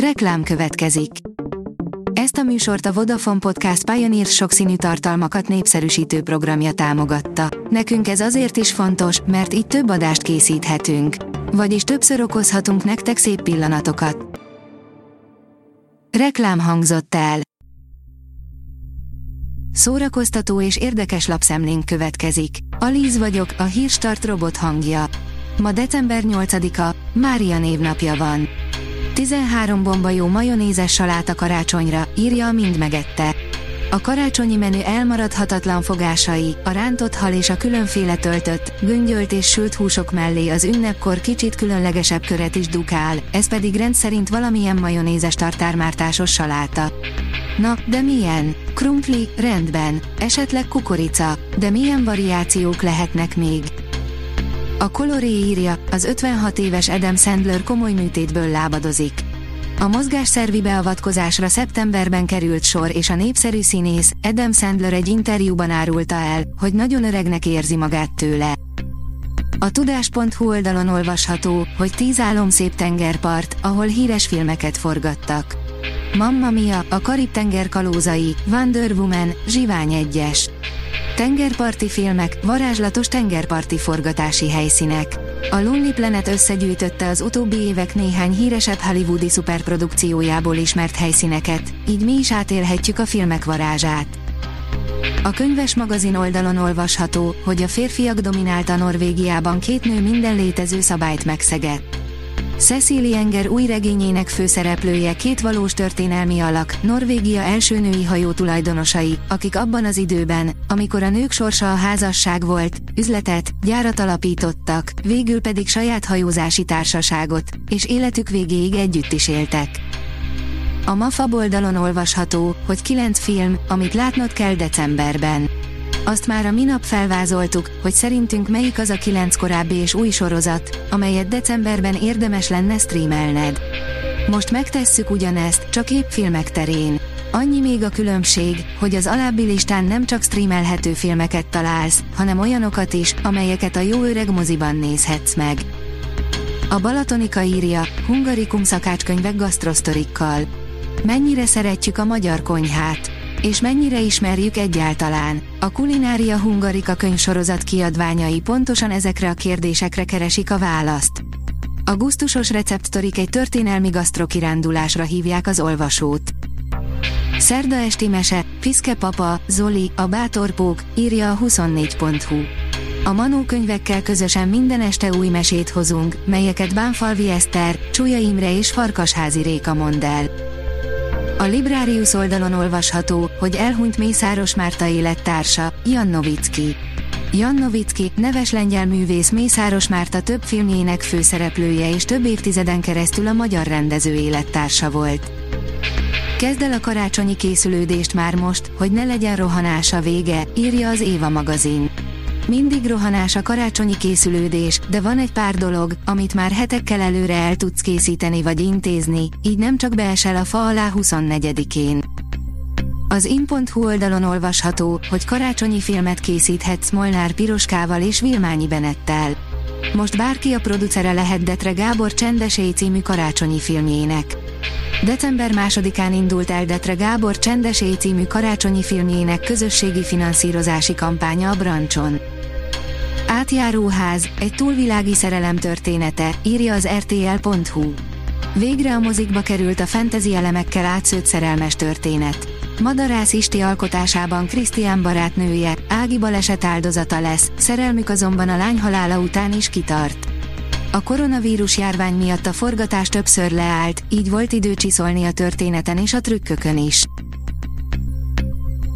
Reklám következik. Ezt a műsort a Vodafone Podcast Pioneer sokszínű tartalmakat népszerűsítő programja támogatta. Nekünk ez azért is fontos, mert így több adást készíthetünk. Vagyis többször okozhatunk nektek szép pillanatokat. Reklám hangzott el. Szórakoztató és érdekes lapszemlénk következik. Alíz vagyok, a hírstart robot hangja. Ma december 8-a, Mária névnapja van. 13 bomba jó majonézes saláta karácsonyra, írja a Mind megette. A karácsonyi menü elmaradhatatlan fogásai, a rántott hal és a különféle töltött, göngyölt és sült húsok mellé az ünnepkor kicsit különlegesebb köret is dukál, ez pedig rendszerint valamilyen majonézes tartármártásos saláta. Na, de milyen? Krumpli, rendben, esetleg kukorica, de milyen variációk lehetnek még? A Coloré írja, az 56 éves Adam Sandler komoly műtétből lábadozik. A mozgásszervi beavatkozásra szeptemberben került sor és a népszerű színész Adam Sandler egy interjúban árulta el, hogy nagyon öregnek érzi magát tőle. A tudás.hu oldalon olvasható, hogy tíz álomszép tengerpart, ahol híres filmeket forgattak. Mamma Mia, a Karib-tenger kalózai, Wonder Woman, Zsivány egyes. Tengerparti filmek, varázslatos tengerparti forgatási helyszínek. A Lonely Planet összegyűjtötte az utóbbi évek néhány híresebb hollywoodi szuperprodukciójából ismert helyszíneket, így mi is átélhetjük a filmek varázsát. A könyves magazin oldalon olvasható, hogy a férfiak dominálta Norvégiában két nő minden létező szabályt megszegett. Cecily Enger új regényének főszereplője két valós történelmi alak, Norvégia első női hajó tulajdonosai, akik abban az időben, amikor a nők sorsa a házasság volt, üzletet, gyárat alapítottak, végül pedig saját hajózási társaságot, és életük végéig együtt is éltek. A MAFA oldalon olvasható, hogy kilenc film, amit látnod kell decemberben. Azt már a minap felvázoltuk, hogy szerintünk melyik az a kilenc korábbi és új sorozat, amelyet decemberben érdemes lenne streamelned. Most megtesszük ugyanezt, csak épp filmek terén. Annyi még a különbség, hogy az alábbi listán nem csak streamelhető filmeket találsz, hanem olyanokat is, amelyeket a jó öreg moziban nézhetsz meg. A Balatonika írja, Hungarikum szakácskönyvek gasztrosztorikkal. Mennyire szeretjük a magyar konyhát? És mennyire ismerjük egyáltalán. A Kulinária Hungarika könyvsorozat kiadványai pontosan ezekre a kérdésekre keresik a választ. A gusztusos receptorik egy történelmi gasztrokirándulásra hívják az olvasót. Szerda esti mese, Fiszke papa, Zoli, a bátorpók, írja a 24.hu. A Manó könyvekkel közösen minden este új mesét hozunk, melyeket Bánfalvi Eszter, Csúlya Imre és Farkasházi Réka mond el. A Librarius oldalon olvasható, hogy elhunyt Mészáros Márta élettársa, Jan Novicki. Jan Novicki, neves lengyel művész Mészáros Márta több filmjének főszereplője és több évtizeden keresztül a magyar rendező élettársa volt. Kezd el a karácsonyi készülődést már most, hogy ne legyen rohanása vége, írja az Éva magazin. Mindig rohanás a karácsonyi készülődés, de van egy pár dolog, amit már hetekkel előre el tudsz készíteni vagy intézni, így nem csak beesel a fa alá 24-én. Az in.hu oldalon olvasható, hogy karácsonyi filmet készíthetsz Molnár Piroskával és Vilmányi Benettel. Most bárki a producere lehet Detre Gábor Csendesé című karácsonyi filmjének. December másodikán indult el Detre Gábor Csendesé című karácsonyi filmjének közösségi finanszírozási kampánya a Brancson. Átjáróház, egy túlvilági szerelem története, írja az rtl.hu. Végre a mozikba került a fantasy elemekkel átszőtt szerelmes történet. Madarász Isti alkotásában Krisztián barátnője, Ági baleset áldozata lesz, szerelmük azonban a lány halála után is kitart. A koronavírus járvány miatt a forgatás többször leállt, így volt idő csiszolni a történeten és a trükkökön is.